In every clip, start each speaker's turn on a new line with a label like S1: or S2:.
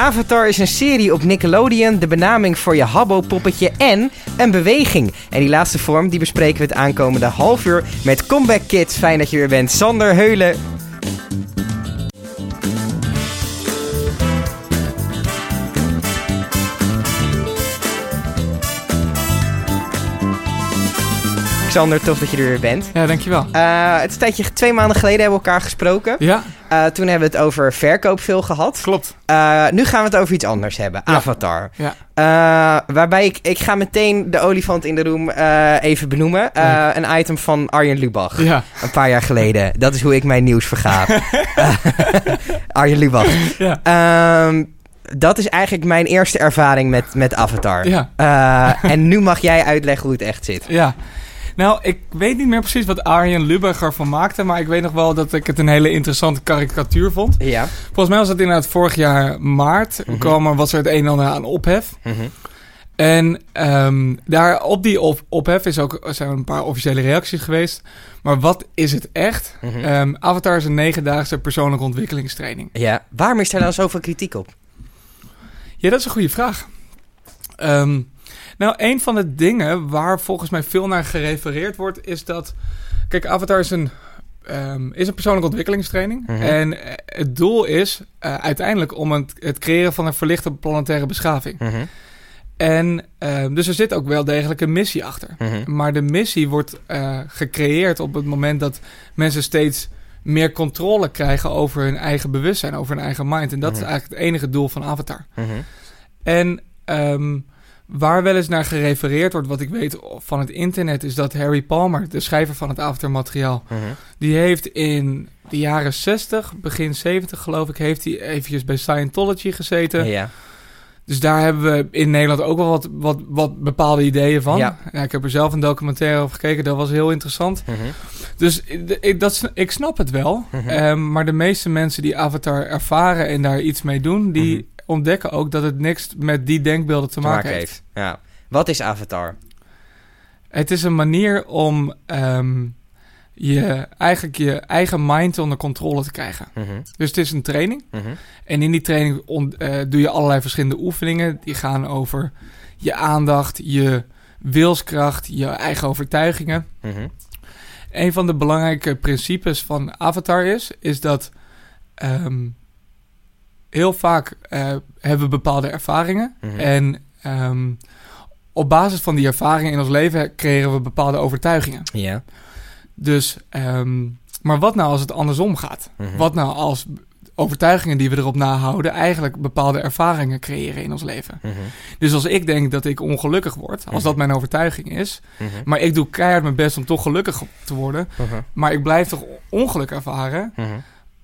S1: Avatar is een serie op Nickelodeon, de benaming voor je Habbo-poppetje en een beweging. En die laatste vorm die bespreken we het aankomende half uur met Comeback Kids. Fijn dat je er bent, Sander Heulen. Sander, tof dat je er weer bent.
S2: Ja, dankjewel.
S1: Uh, het is een tijdje, twee maanden geleden hebben we elkaar gesproken.
S2: Ja.
S1: Uh, toen hebben we het over verkoopveel gehad.
S2: Klopt.
S1: Uh, nu gaan we het over iets anders hebben.
S2: Ja.
S1: Avatar.
S2: Ja.
S1: waarbij ik, ik ga meteen de olifant in de room even benoemen. een item van Arjen Lubach.
S2: Ja.
S1: Een paar jaar geleden. Dat is hoe ik mijn nieuws vergaap. Arjen Lubach.
S2: Ja.
S1: Ehm, dat is eigenlijk mijn eerste ervaring met, met Avatar.
S2: Ja.
S1: en nu mag jij uitleggen hoe het echt zit.
S2: Ja. Nou, ik weet niet meer precies wat Arjen Lubach ervan maakte. Maar ik weet nog wel dat ik het een hele interessante karikatuur vond.
S1: Ja.
S2: Volgens mij was het inderdaad vorig jaar maart.
S1: Mhm.
S2: kwam, was er het een en ander aan ophef.
S1: Mhm.
S2: En ehm, daar op die op, ophef is ook, zijn een paar officiële reacties geweest. Maar wat is het echt?
S1: Mhm.
S2: Ehm, Avatar is een negendaagse persoonlijke ontwikkelingstraining.
S1: Ja. Waarom is daar dan zoveel kritiek op?
S2: Ja, dat is een goede vraag. Ehm, nou, een van de dingen waar volgens mij veel naar gerefereerd wordt, is dat. Kijk, Avatar is een, ehm, is een persoonlijke ontwikkelingstraining.
S1: Mhm.
S2: En eh, het doel is eh, uiteindelijk om het, het creëren van een verlichte planetaire beschaving.
S1: Mhm.
S2: En ehm, dus er zit ook wel degelijk een missie achter.
S1: Mhm.
S2: Maar de missie wordt eh, gecreëerd op het moment dat mensen steeds meer controle krijgen over hun eigen bewustzijn, over hun eigen mind. En dat is
S1: Mhm.
S2: eigenlijk het enige doel van Avatar. En ehm, waar wel eens naar gerefereerd wordt, wat ik weet van het internet, is dat Harry Palmer, de schrijver van het Avatar-materiaal,
S1: Mhm.
S2: die heeft in de jaren 60, begin 70 geloof ik, heeft hij eventjes bij Scientology gezeten.
S1: Ja.
S2: Dus daar hebben we in Nederland ook wel wat, wat, wat bepaalde ideeën van.
S1: Ja.
S2: ik heb er zelf een documentaire over gekeken, dat was heel interessant.
S1: Mhm.
S2: Dus ik, dat, ik snap het wel.
S1: Mhm.
S2: Ehm, maar de meeste mensen die Avatar ervaren en daar iets mee doen, die. Ontdekken ook dat het niks met die denkbeelden te,
S1: te
S2: maken heeft.
S1: Ja. Wat is Avatar?
S2: Het is een manier om ehm, je, eigenlijk je eigen mind onder controle te krijgen.
S1: Mhm.
S2: Dus het is een training.
S1: Mhm.
S2: En in die training on- eh, doe je allerlei verschillende oefeningen. Die gaan over je aandacht, je wilskracht, je eigen overtuigingen.
S1: Mhm.
S2: Een van de belangrijke principes van Avatar is, is dat ehm, heel vaak eh, hebben we bepaalde ervaringen.
S1: Mhm.
S2: En ehm, op basis van die ervaringen in ons leven creëren we bepaalde overtuigingen.
S1: Ja.
S2: Dus, ehm, maar wat nou als het andersom gaat?
S1: Mhm.
S2: Wat nou als overtuigingen die we erop nahouden eigenlijk bepaalde ervaringen creëren in ons leven?
S1: Mhm.
S2: Dus als ik denk dat ik ongelukkig word, als dat mijn overtuiging is, maar ik doe keihard mijn best om toch gelukkig te worden, maar ik blijf toch ongeluk ervaren.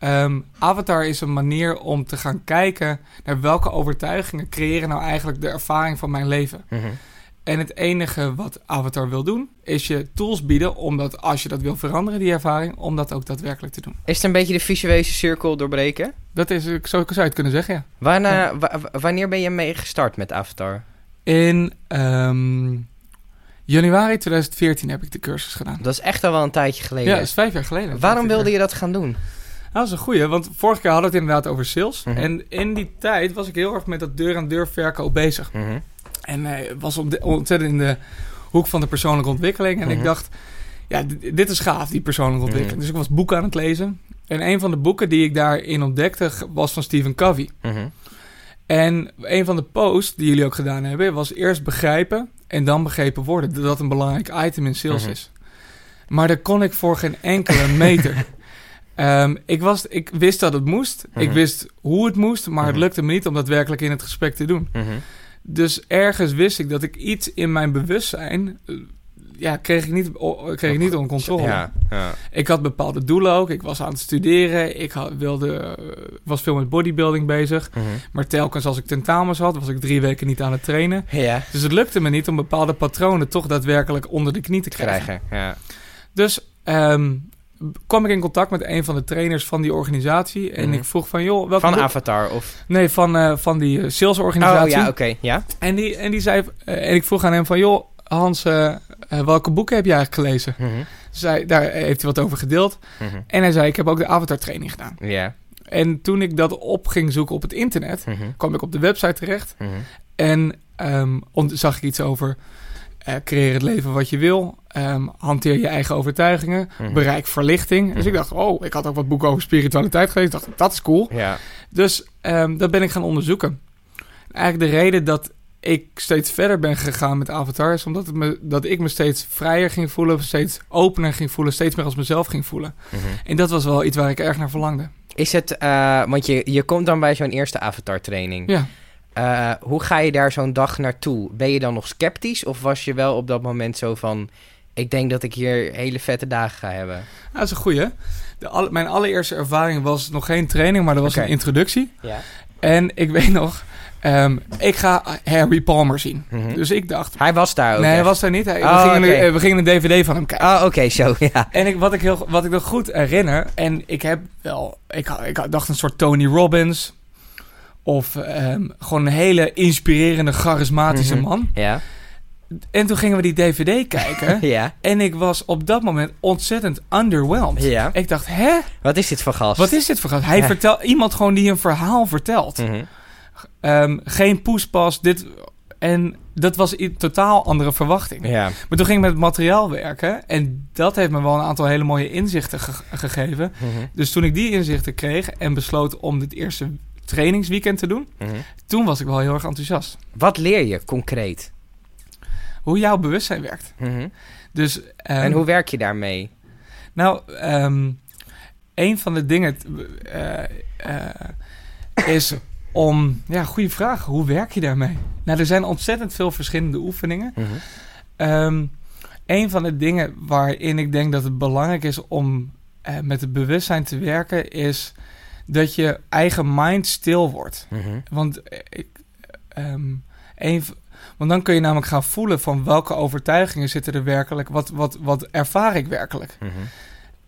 S2: Ehm, Avatar is een manier om te gaan kijken naar welke overtuigingen creëren nou eigenlijk de ervaring van mijn leven.
S1: Mhm.
S2: En het enige wat Avatar wil doen, is je tools bieden om dat, als je dat wil veranderen, die ervaring, om dat ook daadwerkelijk te doen.
S1: Is het een beetje de visuele cirkel doorbreken?
S2: Dat is, ik zou, zou het kunnen zeggen, ja.
S1: Waarna, wanneer ben je mee gestart met Avatar?
S2: In ehm, januari 2014 heb ik de cursus gedaan.
S1: Dat is echt al wel een tijdje geleden.
S2: Ja, dat is vijf jaar geleden.
S1: Waarom wilde je dat gaan doen?
S2: Nou, dat is een goeie, want vorige keer hadden we het inderdaad over sales.
S1: Mhm.
S2: En in die tijd was ik heel erg met dat deur-aan-deur verkoop bezig.
S1: Mhm.
S2: En eh, was op de- ontzettend in de hoek van de persoonlijke ontwikkeling. En
S1: Mhm.
S2: ik dacht, ja, dit, is gaaf, die persoonlijke ontwikkeling.
S1: Mhm.
S2: Dus ik was boeken aan het lezen. En een van de boeken die ik daarin ontdekte was van Stephen Covey.
S1: Mhm.
S2: En een van de posts die jullie ook gedaan hebben, was eerst begrijpen en dan begrepen worden. Dat dat een belangrijk item in sales
S1: Mhm.
S2: is. Maar daar kon ik voor geen enkele meter. Ehm, ik, was, ik wist dat het moest. Ik
S1: Mhm.
S2: wist hoe het moest, maar het
S1: Mhm.
S2: lukte me niet om dat werkelijk in het gesprek te doen.
S1: Mhm.
S2: Dus ergens wist ik dat ik iets in mijn bewustzijn. eh, Ja, kreeg ik niet, kreeg ik niet onder controle.
S1: Ja, ja.
S2: Ik had bepaalde doelen ook. Ik was aan het studeren. Ik had, wilde, eh, was veel met bodybuilding bezig. Maar telkens als ik tentamens had, was ik drie weken niet aan het trainen.
S1: Ja,
S2: Dus het lukte me niet om bepaalde patronen toch daadwerkelijk onder de knie te krijgen.
S1: krijgen. Ja.
S2: Dus ehm, kwam ik in contact met een van de trainers van die organisatie. En
S1: Mhm.
S2: ik vroeg van, joh, welke
S1: Van Avatar of...
S2: Nee, van, eh, van die eh,
S1: Oh
S2: salesorganisatie.
S1: ja, oké. Ja?
S2: En, die, en die zei, eh, en ik vroeg aan hem van, joh, Hans, welke boeken heb je eigenlijk gelezen? Zij, daar heeft hij wat over gedeeld.
S1: Mhm.
S2: En hij zei, ik heb ook de Avatar training gedaan.
S1: Ja.
S2: En toen ik dat op ging zoeken op het internet,
S1: Mhm.
S2: kwam ik op de website terecht. En ont- zag ik iets over creëer het leven wat je wil. Ehm, hanteer je eigen overtuigingen.
S1: Mhm.
S2: Bereik verlichting. Dus
S1: Mhm.
S2: ik dacht, oh, ik had ook wat boeken over spiritualiteit gelezen. Ik dacht, dat is cool.
S1: Ja.
S2: Dus ehm, dat ben ik gaan onderzoeken. Eigenlijk de reden dat ik steeds verder ben gegaan met Avatar... is omdat het me, dat ik me steeds vrijer ging voelen... steeds opener ging voelen... steeds meer als mezelf ging voelen.
S1: Mhm.
S2: En dat was wel iets waar ik erg naar verlangde.
S1: Is het, eh, want je, je komt dan bij zo'n eerste avatar-training.
S2: Ja.
S1: Eh, hoe ga je daar zo'n dag naartoe? Ben je dan nog sceptisch? Of was je wel op dat moment zo van... Ik denk dat ik hier hele vette dagen ga hebben.
S2: Nou, dat is een goeie. De al- mijn allereerste ervaring was nog geen training... maar dat was een introductie.
S1: Ja.
S2: En ik weet nog... ehm, ik ga Harry Palmer zien.
S1: Mhm.
S2: Dus ik dacht...
S1: Hij was daar ook
S2: nee, hij was daar niet. Hij-
S1: Oh,
S2: we, gingen een, we gingen een dvd van hem kijken.
S1: Oh, oké, zo, ja.
S2: En ik, wat, ik heel, wat ik nog goed herinner, en ik heb wel, ik, ik dacht een soort Tony Robbins. Of ehm, gewoon een hele inspirerende, charismatische
S1: Mhm.
S2: man.
S1: Ja,
S2: En toen gingen we die DVD kijken.
S1: ja,
S2: en ik was op dat moment ontzettend underwhelmed.
S1: ja.
S2: Ik dacht, hè?
S1: Wat is dit voor gast?
S2: Wat is dit voor gast? Hij
S1: Ja.
S2: vertelt, iemand gewoon die een verhaal vertelt.
S1: Mhm.
S2: Ehm, geen poespas, dit... En dat was een totaal andere verwachting.
S1: Ja.
S2: Maar toen ging ik met het materiaal werken. En dat heeft me wel een aantal hele mooie inzichten ge- gegeven.
S1: Mhm.
S2: Dus toen ik die inzichten kreeg en besloot om dit eerste trainingsweekend te doen,
S1: Mhm.
S2: toen was ik wel heel erg enthousiast.
S1: Wat leer je concreet?
S2: Hoe jouw bewustzijn werkt.
S1: Mhm.
S2: Dus, ehm,
S1: en hoe werk je daarmee?
S2: Nou, ehm, een van de dingen eh, eh, is om... Ja, goede vraag. Hoe werk je daarmee? Nou, er zijn ontzettend veel verschillende oefeningen. Ehm, een van de dingen waarin ik denk dat het belangrijk is om eh, met het bewustzijn te werken, is dat je eigen mind stil wordt.
S1: Mhm.
S2: Want, ik, ehm, een, want dan kun je namelijk gaan voelen van welke overtuigingen zitten er werkelijk, wat, wat, wat ervaar ik werkelijk.
S1: Mhm.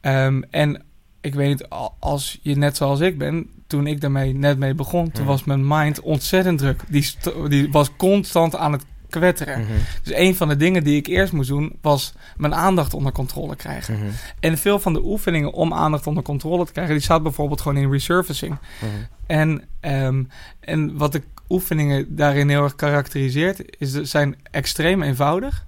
S2: Ehm, en ik weet niet, al- als je net zoals ik ben, toen ik daarmee net mee begon, toen
S1: Mhm.
S2: was mijn mind ontzettend druk. Die, die was constant aan het kwetteren.
S1: Mhm.
S2: Dus een van de dingen die ik eerst moest doen, was mijn aandacht onder controle krijgen.
S1: Mhm.
S2: En veel van de oefeningen om aandacht onder controle te krijgen, die staat bijvoorbeeld gewoon in resurfacing.
S1: Mhm.
S2: En, ehm, en wat de oefeningen daarin heel erg karakteriseert, is ze zijn extreem eenvoudig.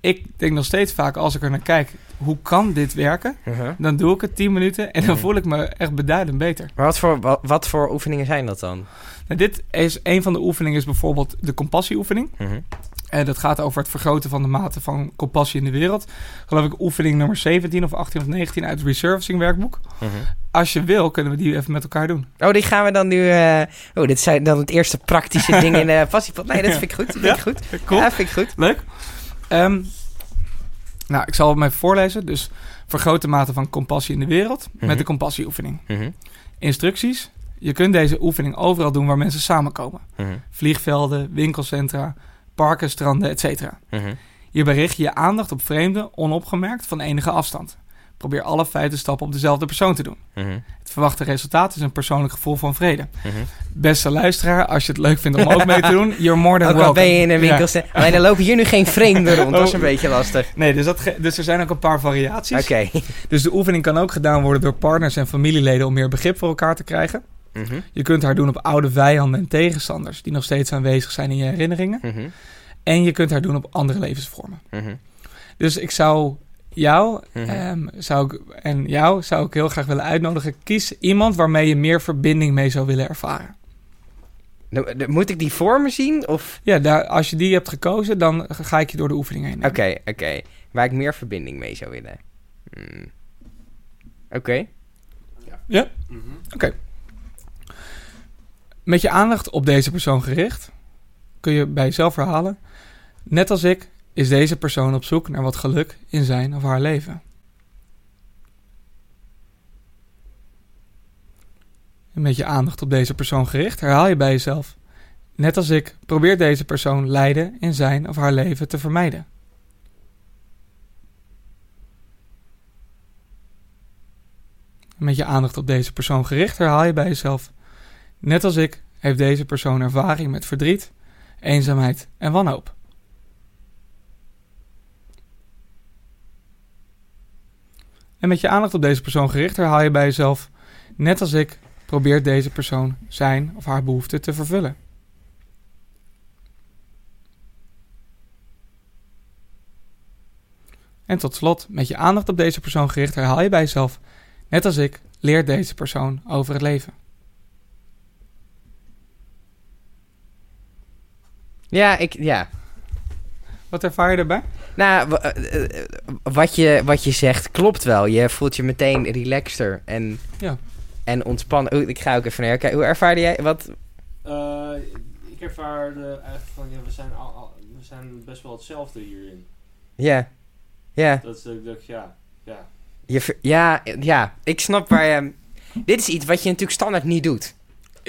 S2: Ik denk nog steeds vaak als ik er naar kijk, hoe kan dit werken?
S1: Mhm.
S2: Dan doe ik het 10 minuten en dan
S1: Mhm.
S2: voel ik me echt beduidend beter.
S1: Maar wat voor, wat, wat voor oefeningen zijn dat dan?
S2: Nou, dit is een van de oefeningen, is bijvoorbeeld de compassieoefening.
S1: Mhm.
S2: En dat gaat over het vergroten van de mate van compassie in de wereld. Geloof ik oefening nummer 17 of 18 of 19 uit het resurfacing werkboek.
S1: Mhm.
S2: Als je wil, kunnen we die even met elkaar doen.
S1: Oh, die gaan we dan nu... eh, Oh, dit zijn dan het eerste praktische ding in de passiepot. Nee, dat vind ik goed. Dat vind ik goed.
S2: Cool.
S1: Ja, vind ik goed.
S2: Leuk. Ehm, nou, ik zal het maar voorlezen. Dus vergroot de mate van compassie in de wereld
S1: Mhm.
S2: met de compassieoefening.
S1: Mhm.
S2: Instructies. Je kunt deze oefening overal doen waar mensen samenkomen.
S1: Mhm.
S2: Vliegvelden, winkelcentra, parken, stranden, etc.
S1: Mhm.
S2: Hierbij richt je je aandacht op vreemden onopgemerkt van enige afstand. Probeer alle feiten stappen op dezelfde persoon te doen.
S1: Mhm.
S2: Het verwachte resultaat is een persoonlijk gevoel van vrede.
S1: Mhm.
S2: Beste luisteraar, als je het leuk vindt om ook mee te doen, you're more than
S1: Ook al
S2: welcome.
S1: ben je in een
S2: Ja.
S1: winkel... Alleen dan lopen hier nu geen vreemden rond. Dat is een
S2: Oh.
S1: beetje lastig.
S2: Nee, dus, dat dus er zijn ook een paar variaties.
S1: Oké.
S2: Dus de oefening kan ook gedaan worden door partners en familieleden om meer begrip voor elkaar te krijgen.
S1: Mhm.
S2: Je kunt haar doen op oude vijanden en tegenstanders die nog steeds aanwezig zijn in je herinneringen.
S1: Mhm.
S2: En je kunt haar doen op andere levensvormen.
S1: Mhm.
S2: Dus ik zou jou
S1: Mhm.
S2: ehm, zou ik, en jou zou ik heel graag willen uitnodigen. Kies iemand waarmee je meer verbinding mee zou willen ervaren.
S1: Nou, Moet ik die voor me zien? Of...
S2: Ja, daar, als je die hebt gekozen, dan ga ik je door de oefening heen.
S1: Oké, oké. Waar ik meer verbinding mee zou willen. Hmm. Oké.
S2: Ja? Oké. Met je aandacht op deze persoon gericht, kun je bij jezelf herhalen. Net als ik is deze persoon op zoek naar wat geluk in zijn of haar leven. En met je aandacht op deze persoon gericht, herhaal je bij jezelf. Net als ik probeert deze persoon lijden in zijn of haar leven te vermijden. En met je aandacht op deze persoon gericht, herhaal je bij jezelf. Net als ik heeft deze persoon ervaring met verdriet, eenzaamheid en wanhoop. En met je aandacht op deze persoon gericht, herhaal je bij jezelf. Net als ik probeert deze persoon zijn of haar behoefte te vervullen. En tot slot, met je aandacht op deze persoon gericht, herhaal je bij jezelf, net als ik, leert deze persoon over het leven.
S1: Ja, ik, ja.
S2: Wat ervaar je daarbij?
S1: Nou, eh, eh, wat je, wat je zegt klopt wel. Je voelt je meteen relaxter en,
S2: Ja.
S1: en ontspannen. Ik ga ook even naar jou kijken. Hoe ervaarde jij? Wat?
S3: Eh, ik ervaarde eigenlijk van, ja, we zijn, al, al- we zijn best wel hetzelfde hierin.
S1: Ja. Ja.
S3: Dat is dat ik dacht, ja, ja.
S1: Je, ja, ja. Ik snap waar je... Dit is iets wat je natuurlijk standaard niet doet.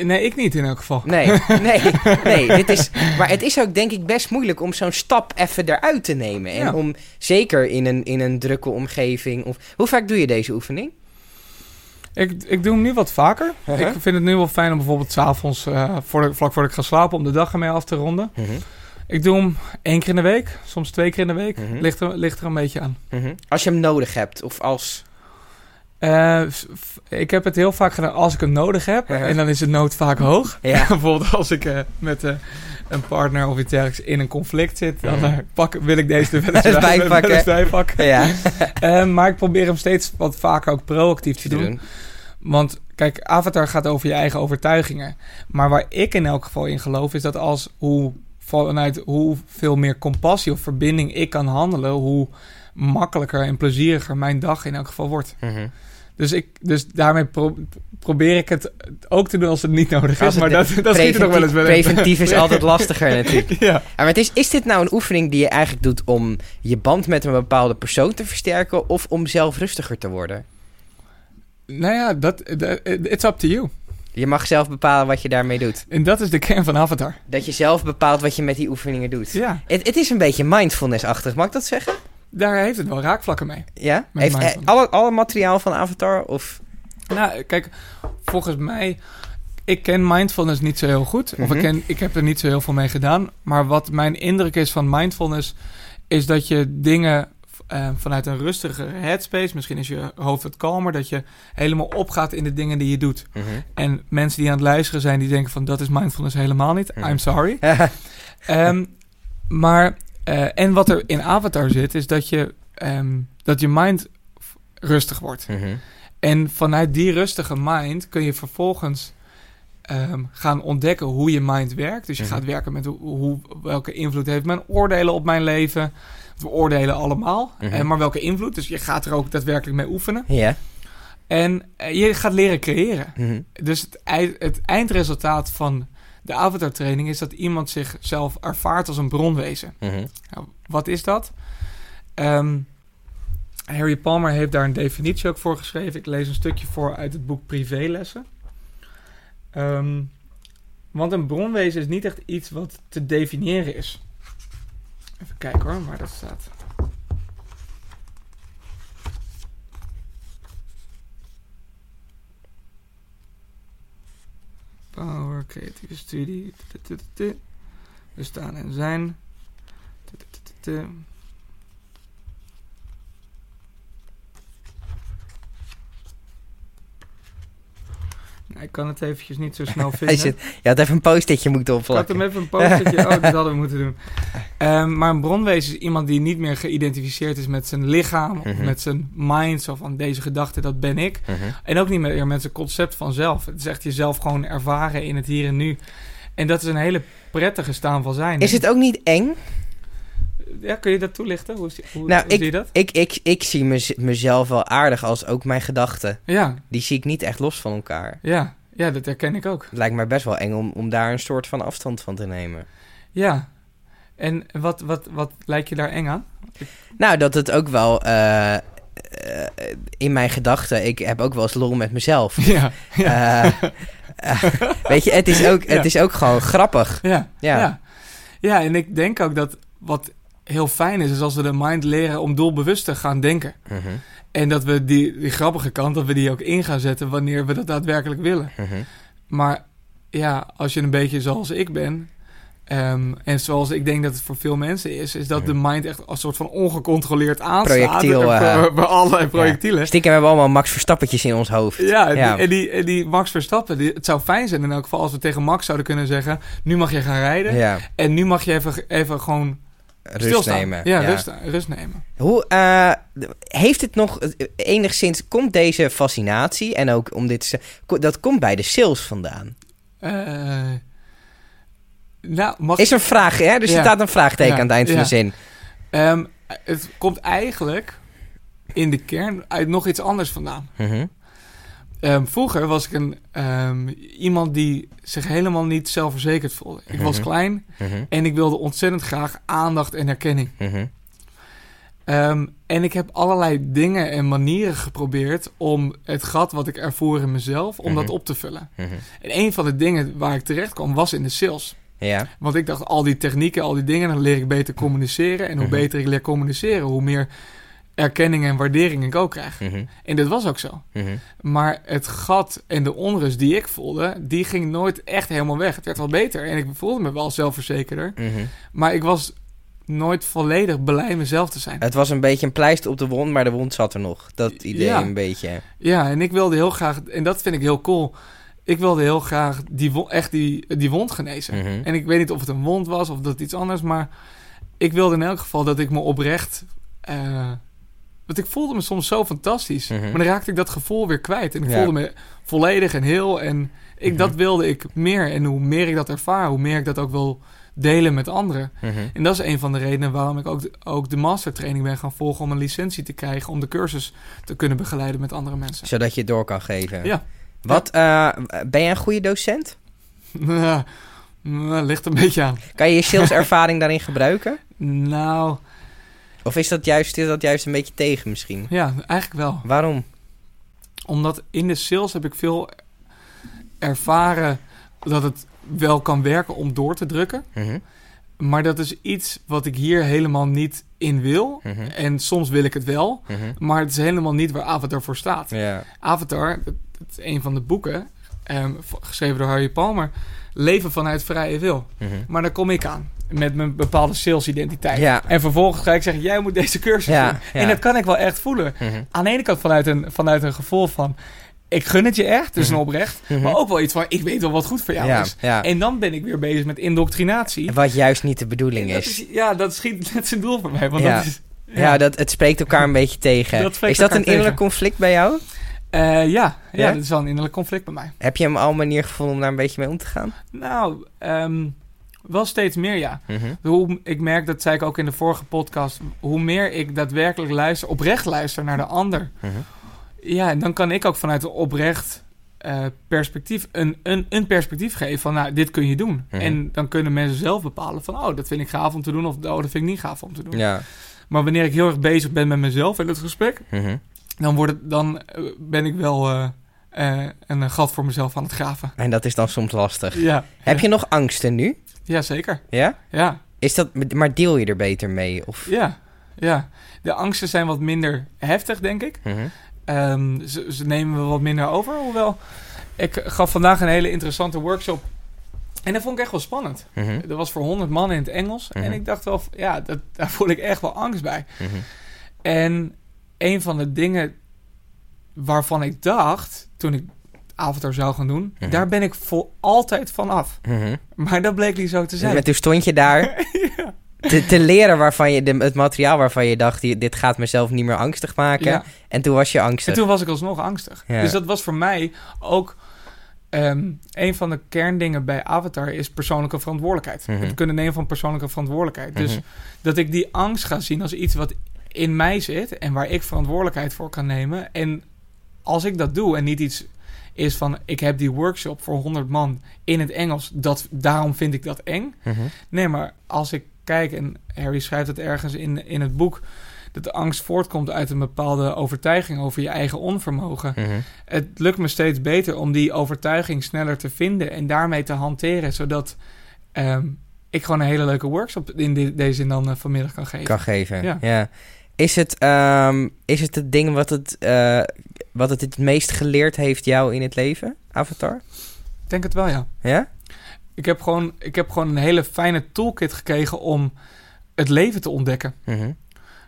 S2: Nee, ik niet in elk geval.
S1: Nee, nee, nee. Dit is, maar het is ook denk ik best moeilijk om zo'n stap even eruit te nemen. En
S2: Ja.
S1: om zeker in een, in een drukke omgeving. Of, hoe vaak doe je deze oefening?
S2: Ik, ik doe hem nu wat vaker.
S1: Uh-huh.
S2: Ik vind het nu wel fijn om bijvoorbeeld s'avonds, eh voor de- vlak voordat ik ga slapen, om de dag ermee af te ronden. Ik doe hem één keer in de week, soms twee keer in de week.
S1: Mhm.
S2: ligt, er, ligt er een beetje aan.
S1: Als je hem nodig hebt of als...
S2: F- ik heb het heel vaak gedaan als ik hem nodig heb. En dan is de nood vaak hoog.
S1: Ja.
S2: bijvoorbeeld als ik eh, met eh, een partner of iets dergelijks in een conflict zit. Dan eh, pak, wil ik deze er wel eens bij-
S1: bijpakken. ja.
S2: Maar ik probeer hem steeds wat vaker ook proactief te doen. Want kijk, Avatar gaat over je eigen overtuigingen. Maar waar ik in elk geval in geloof, is dat als hoe vanuit hoeveel meer compassie of verbinding ik kan handelen, hoe makkelijker en plezieriger mijn dag in elk geval wordt.
S1: Mhm.
S2: Dus, ik, dus daarmee pro- probeer ik het ook te doen als het niet nodig is. Maar dat, dat schiet er nog wel eens wel.
S1: Preventief is altijd lastiger natuurlijk.
S2: Ja.
S1: Ja, maar het is, is dit nou een oefening die je eigenlijk doet om je band met een bepaalde persoon te versterken of om zelf rustiger te worden?
S2: Nou ja, dat, dat- it's up to you.
S1: Je mag zelf bepalen wat je daarmee doet.
S2: En dat is de kern van Avatar.
S1: Dat je zelf bepaalt wat je met die oefeningen doet.
S2: Ja,
S1: Het, het is een beetje mindfulness-achtig, mag ik dat zeggen?
S2: Daar heeft het wel raakvlakken mee.
S1: Ja? Heeft eh, alle, alle materiaal van Avatar of...
S2: Nou, kijk, volgens mij... Ik ken mindfulness niet zo heel goed. Of
S1: Mhm.
S2: ik, ken, ik heb er niet zo heel veel mee gedaan. Maar wat mijn indruk is van mindfulness... is dat je dingen eh, vanuit een rustige headspace... misschien is je hoofd wat kalmer... dat je helemaal opgaat in de dingen die je doet. En mensen die aan het luisteren zijn... die denken van dat is mindfulness helemaal niet.
S1: Mhm.
S2: I'm sorry. Ehm, maar, eh, en wat er in Avatar zit... is dat je, ehm, dat je mind rustig wordt.
S1: Mhm.
S2: En vanuit die rustige mind kun je vervolgens ehm, gaan ontdekken hoe je mind werkt. Dus je
S1: Mhm.
S2: gaat werken met hoe, hoe, welke invloed heeft mijn oordelen op mijn leven. We oordelen allemaal,
S1: Mhm.
S2: eh, maar welke invloed. Dus je gaat er ook daadwerkelijk mee oefenen.
S1: Ja.
S2: En eh, je gaat leren creëren.
S1: Mhm.
S2: Dus het, het eindresultaat van de avatar training is dat iemand zichzelf ervaart als een bronwezen.
S1: Mhm.
S2: Nou, wat is dat? Ehm, Harry Palmer heeft daar een definitie ook voor geschreven. Ik lees een stukje voor uit het boek Privélessen. Ehm, want een bronwezen is niet echt iets wat te definiëren is. Even kijken hoor, waar dat staat. Power, creatieve studie. Bestaan en zijn. Ik kan het eventjes niet zo snel
S1: Hij
S2: vinden.
S1: zit, je had even een post-itje moeten
S2: Ik had hem even een postertje. Oh, dat hadden we moeten doen. Ehm, maar een bronwezen is iemand die niet meer geïdentificeerd is met zijn lichaam of
S1: Mhm.
S2: met zijn mind. Zo van deze gedachte, dat ben ik.
S1: Mhm.
S2: En ook niet meer met zijn concept van zelf. Het is echt jezelf gewoon ervaren in het hier en nu. En dat is een hele prettige staan van zijn.
S1: Is het ook niet eng?
S2: Ja, kun je dat toelichten? Hoe, zie- hoe,
S1: Nou,
S2: hoe zie je dat?
S1: Ik, ik, ik zie mez- mezelf wel aardig als ook mijn gedachten.
S2: Ja,
S1: Die zie ik niet echt los van elkaar.
S2: ja, ja, dat herken ik ook.
S1: Het lijkt mij best wel eng om, om daar een soort van afstand van te nemen.
S2: Ja. En wat, wat, wat lijkt je daar eng aan?
S1: Nou, dat het ook wel eh, eh, in mijn gedachten. Ik heb ook wel eens lol met mezelf.
S2: Ja, ja,
S1: Eh, weet je, het is, ook, het
S2: Ja.
S1: is ook gewoon grappig.
S2: ja,
S1: Ja.
S2: ja. Ja, en ik denk ook dat wat heel fijn is, is als we de mind leren om doelbewust te gaan denken.
S1: Mhm,
S2: En dat we die, die grappige kant, dat we die ook in gaan zetten wanneer we dat daadwerkelijk willen.
S1: mhm.
S2: Maar ja, als je een beetje zoals ik ben, Ehm, en zoals ik denk dat het voor veel mensen is, is dat
S1: Mhm.
S2: de mind echt als soort van ongecontroleerd aanstaat.
S1: Projectiel,
S2: eh,
S1: eh,
S2: bij- bij allerlei projectielen.
S1: Stiekem hebben we allemaal Max Verstappetjes in ons hoofd.
S2: Ja, en,
S1: Ja.
S2: Die, en, die, en die Max Verstappen, die, het zou fijn zijn in elk geval als we tegen Max zouden kunnen zeggen... nu mag je gaan rijden
S1: Ja,
S2: en nu mag je even, even gewoon
S1: rust
S2: stilstaan.
S1: nemen.
S2: Ja, Rust, rust nemen.
S1: Hoe, eh, heeft het nog eh, enigszins, komt deze fascinatie en ook om dit, dat komt bij de sales vandaan?
S2: Eh, nou, mag
S1: Is een vraag, hè? Dus
S2: Ja.
S1: er staat een vraagteken
S2: Ja,
S1: aan het eind van de zin.
S2: Ehm, het komt eigenlijk in de kern uit nog iets anders vandaan.
S1: Mhm.
S2: Ehm, vroeger was ik een, ehm, iemand die zich helemaal niet zelfverzekerd voelde. Ik was
S1: Mhm.
S2: klein
S1: Mhm.
S2: en ik wilde ontzettend graag aandacht en erkenning.
S1: Mhm.
S2: Ehm, en ik heb allerlei dingen en manieren geprobeerd om het gat wat ik ervoer in mezelf, om dat op te vullen. En een van de dingen waar ik terecht kwam was in de sales.
S1: Ja.
S2: Want ik dacht, al die technieken, al die dingen, dan leer ik beter communiceren. En hoe beter ik leer communiceren, hoe meer erkenning en waardering ik ook krijg.
S1: Mhm.
S2: En dat was ook zo.
S1: Mhm.
S2: Maar het gat en de onrust die ik voelde, die ging nooit echt helemaal weg. Het werd wel beter en ik voelde me wel zelfverzekerder.
S1: Mhm.
S2: Maar ik was nooit volledig blij mezelf te zijn.
S1: Het was een beetje een pleister op de wond, maar de wond zat er nog. Dat idee
S2: Ja.
S1: een beetje.
S2: Ja, en ik wilde heel graag, en dat vind ik heel cool. Ik wilde heel graag die, wo- echt die, die wond genezen. En ik weet niet of het een wond was of dat iets anders, maar ik wilde in elk geval dat ik me oprecht. eh, want ik voelde me soms zo fantastisch.
S1: Mhm.
S2: Maar dan raakte ik dat gevoel weer kwijt. En ik
S1: Ja.
S2: voelde me volledig en heel. En ik,
S1: Mhm.
S2: dat wilde ik meer. En hoe meer ik dat ervaar, hoe meer ik dat ook wil delen met anderen.
S1: Mhm.
S2: En dat is een van de redenen waarom ik ook de, ook de mastertraining ben gaan volgen om een licentie te krijgen. Om de cursus te kunnen begeleiden met andere mensen.
S1: Zodat je het door kan geven.
S2: Ja.
S1: Wat, eh, ben jij een goede docent?
S2: Nou, ligt een beetje aan.
S1: Kan je je saleservaring daarin gebruiken?
S2: Nou,
S1: Of is dat, juist, is dat juist een beetje tegen misschien?
S2: ja, eigenlijk wel.
S1: Waarom?
S2: Omdat in de sales heb ik veel ervaren dat het wel kan werken om door te drukken.
S1: Mhm.
S2: Maar dat is iets wat ik hier helemaal niet in wil.
S1: Mhm.
S2: En soms wil ik het wel.
S1: Mhm.
S2: Maar het is helemaal niet waar Avatar voor staat. Avatar, dat, is een van de boeken, ehm, geschreven door Harry Palmer. Leven vanuit vrije wil. Maar daar kom ik aan. Met mijn bepaalde salesidentiteit.
S1: Ja.
S2: En vervolgens ga ik zeggen, jij moet deze cursus
S1: Ja,
S2: doen.
S1: ja.
S2: En dat kan ik wel echt voelen.
S1: Mhm.
S2: Aan de ene kant vanuit een, vanuit een gevoel van... Ik gun het je echt, dus een
S1: Mhm.
S2: oprecht.
S1: Mhm.
S2: Maar ook wel iets van, ik weet wel wat goed voor jou is. En dan ben ik weer bezig met indoctrinatie.
S1: Wat juist niet de bedoeling
S2: dat
S1: is.
S2: ja, dat schiet net zijn doel voor mij. Want
S1: Ja.
S2: dat is,
S1: Ja, dat, het spreekt elkaar een beetje tegen.
S2: Dat
S1: is dat een innerlijk conflict bij jou?
S2: Eh, ja, ja,
S1: Ja?
S2: dat is wel een innerlijk conflict bij mij.
S1: Heb je hem al een manier gevonden om daar een beetje mee om te gaan?
S2: Nou, ehm, wel steeds meer ja.
S1: Mhm.
S2: Hoe, ik merk, dat zei ik ook in de vorige podcast... hoe meer ik daadwerkelijk luister, oprecht luister naar de ander...
S1: Mhm.
S2: Ja, en dan kan ik ook vanuit een oprecht eh, perspectief een, een, een perspectief geven van, nou, dit kun je doen.
S1: Mhm.
S2: En dan kunnen mensen zelf bepalen van, oh, dat vind ik gaaf om te doen of oh, dat vind ik niet gaaf om te doen.
S1: Ja.
S2: Maar wanneer ik heel erg bezig ben met mezelf in het gesprek, dan, wordt het, dan eh, ben ik wel eh, een gat voor mezelf aan het graven.
S1: En dat is dan soms lastig.
S2: Ja,
S1: Heb je nog angsten nu?
S2: Ja zeker.
S1: Ja?
S2: Ja,
S1: Is dat, maar deel je er beter mee? Of?
S2: ja, ja. De angsten zijn wat minder heftig, denk ik.
S1: Mhm.
S2: Ehm, ze, ze nemen we wat minder over. Hoewel, ik gaf vandaag een hele interessante workshop. En dat vond ik echt wel spannend.
S1: Mhm.
S2: Dat was voor 100 man in het Engels.
S1: Mhm.
S2: En ik dacht wel, ja, dat, daar voel ik echt wel angst bij.
S1: Mhm.
S2: En een van de dingen waarvan ik dacht, toen ik Avatar zou gaan doen,
S1: Mhm.
S2: daar ben ik voor altijd van af.
S1: Mhm.
S2: Maar dat bleek niet zo te zijn.
S1: En toen stond je daar te, te leren waarvan je de, het materiaal waarvan je dacht, die- dit gaat mezelf niet meer angstig maken.
S2: Ja.
S1: En toen was je
S2: En
S1: angstig.
S2: toen was ik alsnog angstig.
S1: Ja.
S2: Dus dat was voor mij ook ehm, een van de kerndingen bij Avatar is persoonlijke verantwoordelijkheid.
S1: Mhm.
S2: Het kunnen nemen van persoonlijke verantwoordelijkheid. Dus dat ik die angst ga zien als iets wat in mij zit en waar ik verantwoordelijkheid voor kan nemen. En als ik dat doe en niet iets is van ik heb die workshop voor 100 man in het Engels, dat, daarom vind ik dat eng.
S1: Mhm.
S2: Nee, maar als ik kijk, en Harry schrijft het ergens in, in het boek, dat de angst voortkomt uit een bepaalde overtuiging over je eigen onvermogen.
S1: Mhm.
S2: Het lukt me steeds beter om die overtuiging sneller te vinden en daarmee te hanteren, zodat ehm, ik gewoon een hele leuke workshop in de- deze zin dan eh, vanmiddag kan geven.
S1: Kan geven. Ja.
S2: Ja.
S1: Is, het, ehm, is het het ding wat het, eh, wat het het meest geleerd heeft jou in het leven, Avatar?
S2: Ik denk het wel, ja.
S1: Ja?
S2: Ik heb, gewoon, ik heb gewoon een hele fijne toolkit gekregen om het leven te ontdekken.
S1: Mhm.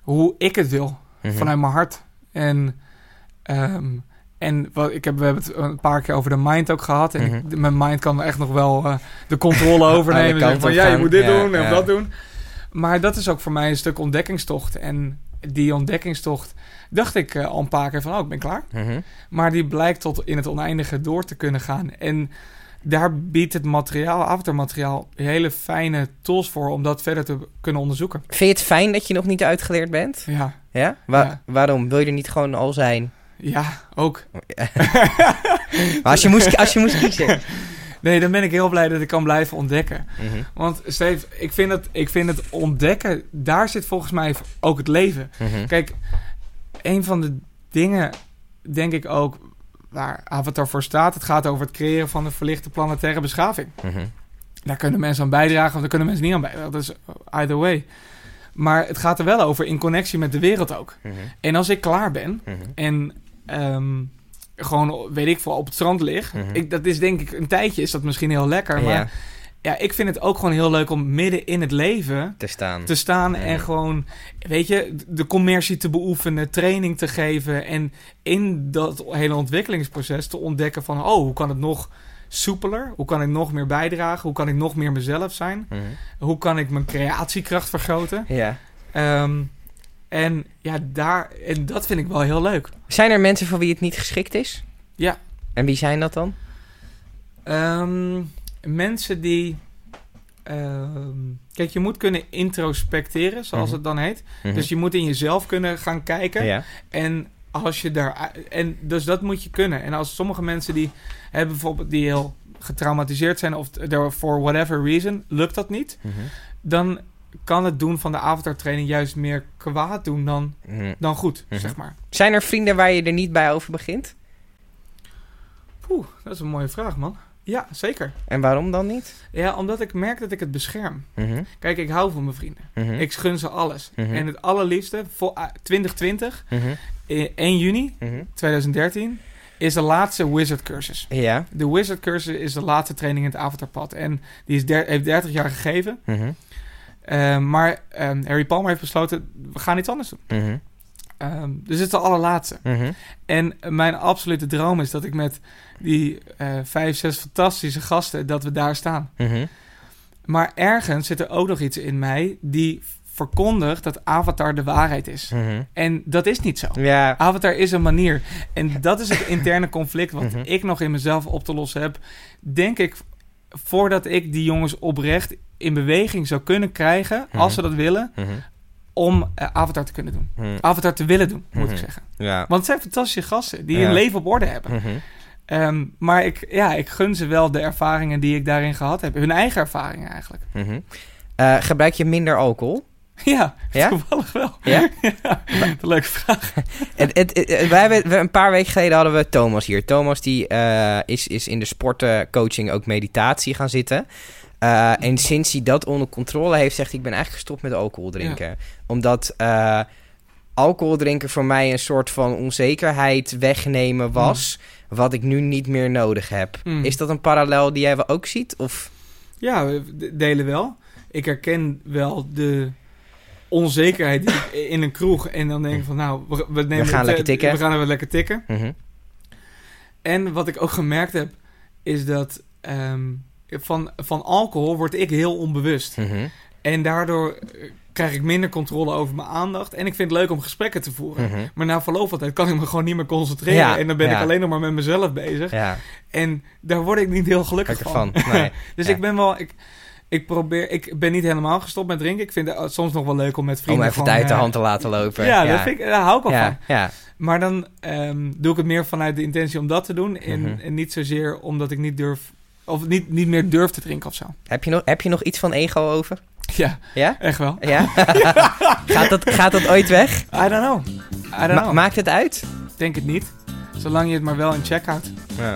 S2: Hoe ik het wil,
S1: Mhm.
S2: vanuit mijn hart. En, ehm, en wat, ik heb, we hebben het een paar keer over de mind ook gehad. En ik-
S1: Mhm.
S2: mijn mind kan echt nog wel eh, de controle overnemen.
S1: Kanten
S2: van ja, je moet dit
S1: Ja,
S2: doen en
S1: ja.
S2: dat doen. Maar dat is ook voor mij een stuk ontdekkingstocht. En die ontdekkingstocht dacht ik eh, al een paar keer van, oh, ik ben klaar.
S1: Mhm.
S2: Maar die blijkt tot in het oneindige door te kunnen gaan. En daar biedt het materiaal, avatarmateriaal, hele fijne tools voor om dat verder te kunnen onderzoeken.
S1: Vind je het fijn dat je nog niet uitgeleerd bent?
S2: Ja,
S1: Ja? Wa-
S2: Ja.
S1: Waarom? Wil je er niet gewoon al zijn?
S2: ja, ook.
S1: Maar als je moest, als je moest kiezen.
S2: Nee, dan ben ik heel blij dat ik kan blijven ontdekken.
S1: Mhm.
S2: Want Steve, ik vind, het, ik vind het ontdekken, daar zit volgens mij ook het leven.
S1: Mhm.
S2: Kijk, een van de dingen, denk ik ook, waar Avatar voor staat, het gaat over het creëren van een verlichte planetaire beschaving.
S1: Mhm.
S2: Daar kunnen mensen aan bijdragen, of daar kunnen mensen niet aan bijdragen. Dat is either way. Maar het gaat er wel over in connectie met de wereld ook. En als ik klaar ben en ehm, gewoon, weet ik veel, op het strand lig.
S1: Mhm.
S2: ik, dat is denk ik, een tijdje is dat misschien heel lekker. Maar
S1: Ja,
S2: ja, ik vind het ook gewoon heel leuk om midden in het leven
S1: te staan.
S2: te staan
S1: Ja.
S2: en gewoon, weet je, de commercie te beoefenen, training te geven en in dat hele ontwikkelingsproces te ontdekken van, oh, hoe kan het nog soepeler? Hoe kan ik nog meer bijdragen? Hoe kan ik nog meer mezelf zijn?
S1: Mhm.
S2: Hoe kan ik mijn creatiekracht vergroten?
S1: Ja.
S2: Ehm, en ja, daar, en dat vind ik wel heel leuk.
S1: Zijn er mensen voor wie het niet geschikt is?
S2: Ja.
S1: En wie zijn dat dan?
S2: Ehm, mensen die. ehm, kijk, je moet kunnen introspecteren, zoals
S1: Mhm.
S2: het dan heet.
S1: Mhm.
S2: Dus je moet in jezelf kunnen gaan kijken.
S1: Ja.
S2: En als je daar. En dus dat moet je kunnen. En als sommige mensen die hebben bijvoorbeeld die heel getraumatiseerd zijn of for whatever reason lukt dat niet,
S1: Mhm.
S2: dan kan het doen van de avatar training juist meer kwaad doen dan,
S1: Mhm.
S2: dan goed,
S1: Mhm.
S2: zeg maar.
S1: Zijn er vrienden waar je er niet bij over begint?
S2: Poeh, dat is een mooie vraag, man. Ja, zeker.
S1: En waarom dan niet?
S2: Ja, omdat ik merk dat ik het bescherm.
S1: Mhm.
S2: Kijk, ik hou van mijn vrienden. Ik gun ze alles. En het allerliefste, voor ah, 2020,
S1: Mhm.
S2: eh, 1 juni
S1: Mhm.
S2: 2013, is de laatste Wizard cursus.
S1: Ja.
S2: De Wizard cursus is de laatste training in het Avatarpad. En die is der- heeft 30 jaar gegeven. Eh, maar ehm, Harry Palmer heeft besloten, we gaan iets anders doen.
S1: Mhm.
S2: Ehm, dus het is de allerlaatste.
S1: Mhm.
S2: En mijn absolute droom is dat ik met die eh, vijf, zes fantastische gasten, dat we daar staan.
S1: Mhm.
S2: Maar ergens zit er ook nog iets in mij die verkondigt dat Avatar de waarheid is.
S1: Mhm.
S2: En dat is niet zo. Avatar is een manier. En dat is het interne conflict wat ik nog in mezelf op te lossen heb. Denk ik, voordat ik die jongens oprecht in beweging zou kunnen krijgen,
S1: Mhm.
S2: als ze dat willen,
S1: Mhm.
S2: om eh, Avatar te kunnen doen.
S1: Mhm.
S2: Avatar te willen doen, moet
S1: Mhm.
S2: ik zeggen.
S1: Ja.
S2: Want het zijn fantastische gasten die
S1: Ja.
S2: hun leven op orde hebben.
S1: Mhm.
S2: Ehm, maar ik, ja, ik gun ze wel de ervaringen die ik daarin gehad heb. Hun eigen ervaringen eigenlijk.
S1: Mhm. Eh, gebruik je minder alcohol?
S2: Ja,
S1: Ja?
S2: toevallig wel.
S1: Ja?
S2: ja, een leuke vraag.
S1: het, het, het- wij hebben, we- een paar weken geleden hadden we Thomas hier. Thomas die, eh, is, is in de sportcoaching ook meditatie gaan zitten. Eh, en sinds hij dat onder controle heeft, zegt hij... ik ben eigenlijk gestopt met alcohol drinken. Omdat eh, alcohol drinken voor mij een soort van onzekerheid wegnemen was... wat ik nu niet meer nodig heb.
S2: Mm.
S1: Is dat een parallel die jij ook ziet? Of...
S2: Ja, delen wel. Ik herken wel de onzekerheid die in een kroeg. En dan denk ik van, nou, we, we nemen
S1: gaan
S2: het,
S1: lekker
S2: eh,
S1: tikken.
S2: We gaan even lekker tikken.
S1: Mhm.
S2: En wat ik ook gemerkt heb, is dat ehm, van, van alcohol word ik heel onbewust.
S1: Mhm.
S2: En daardoor eh, krijg ik minder controle over mijn aandacht. En ik vind het leuk om gesprekken te voeren.
S1: Mhm.
S2: Maar na verloop van tijd kan ik me gewoon niet meer concentreren.
S1: Ja,
S2: en dan ben
S1: ja.
S2: ik alleen nog maar met mezelf bezig.
S1: Ja,
S2: En daar word ik niet heel gelukkig
S1: lekker
S2: van.
S1: van. Nee.
S2: Dus
S1: Ja.
S2: ik ben wel... Ik, ik probeer... Ik ben niet helemaal gestopt met drinken. Ik vind het soms nog wel leuk om met
S1: Om
S2: vrienden...
S1: even het
S2: gewoon,
S1: uit de
S2: eh,
S1: hand te laten lopen.
S2: Ja, Dat vind ik, daar hou ik wel
S1: ja,
S2: van.
S1: ja.
S2: Maar dan ehm, doe ik het meer vanuit de intentie om dat te doen. En,
S1: Mhm.
S2: en niet zozeer omdat ik niet durf... Of niet, niet meer durf te drinken of zo.
S1: Heb, je nog, heb je nog iets van ego over?
S2: Ja,
S1: Ja?
S2: echt wel.
S1: Ja? gaat, dat, gaat dat ooit weg?
S2: I don't know. I don't
S1: Ma-
S2: know.
S1: maakt het uit?
S2: Denk het niet. Zolang je het maar wel in check houdt.
S1: Ja.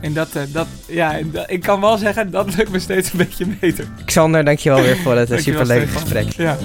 S2: En dat, eh, dat ja, en dat- ik kan wel zeggen, dat lukt me steeds een beetje beter.
S1: Xander, dankjewel weer voor het superleuke gesprek.
S2: Ja.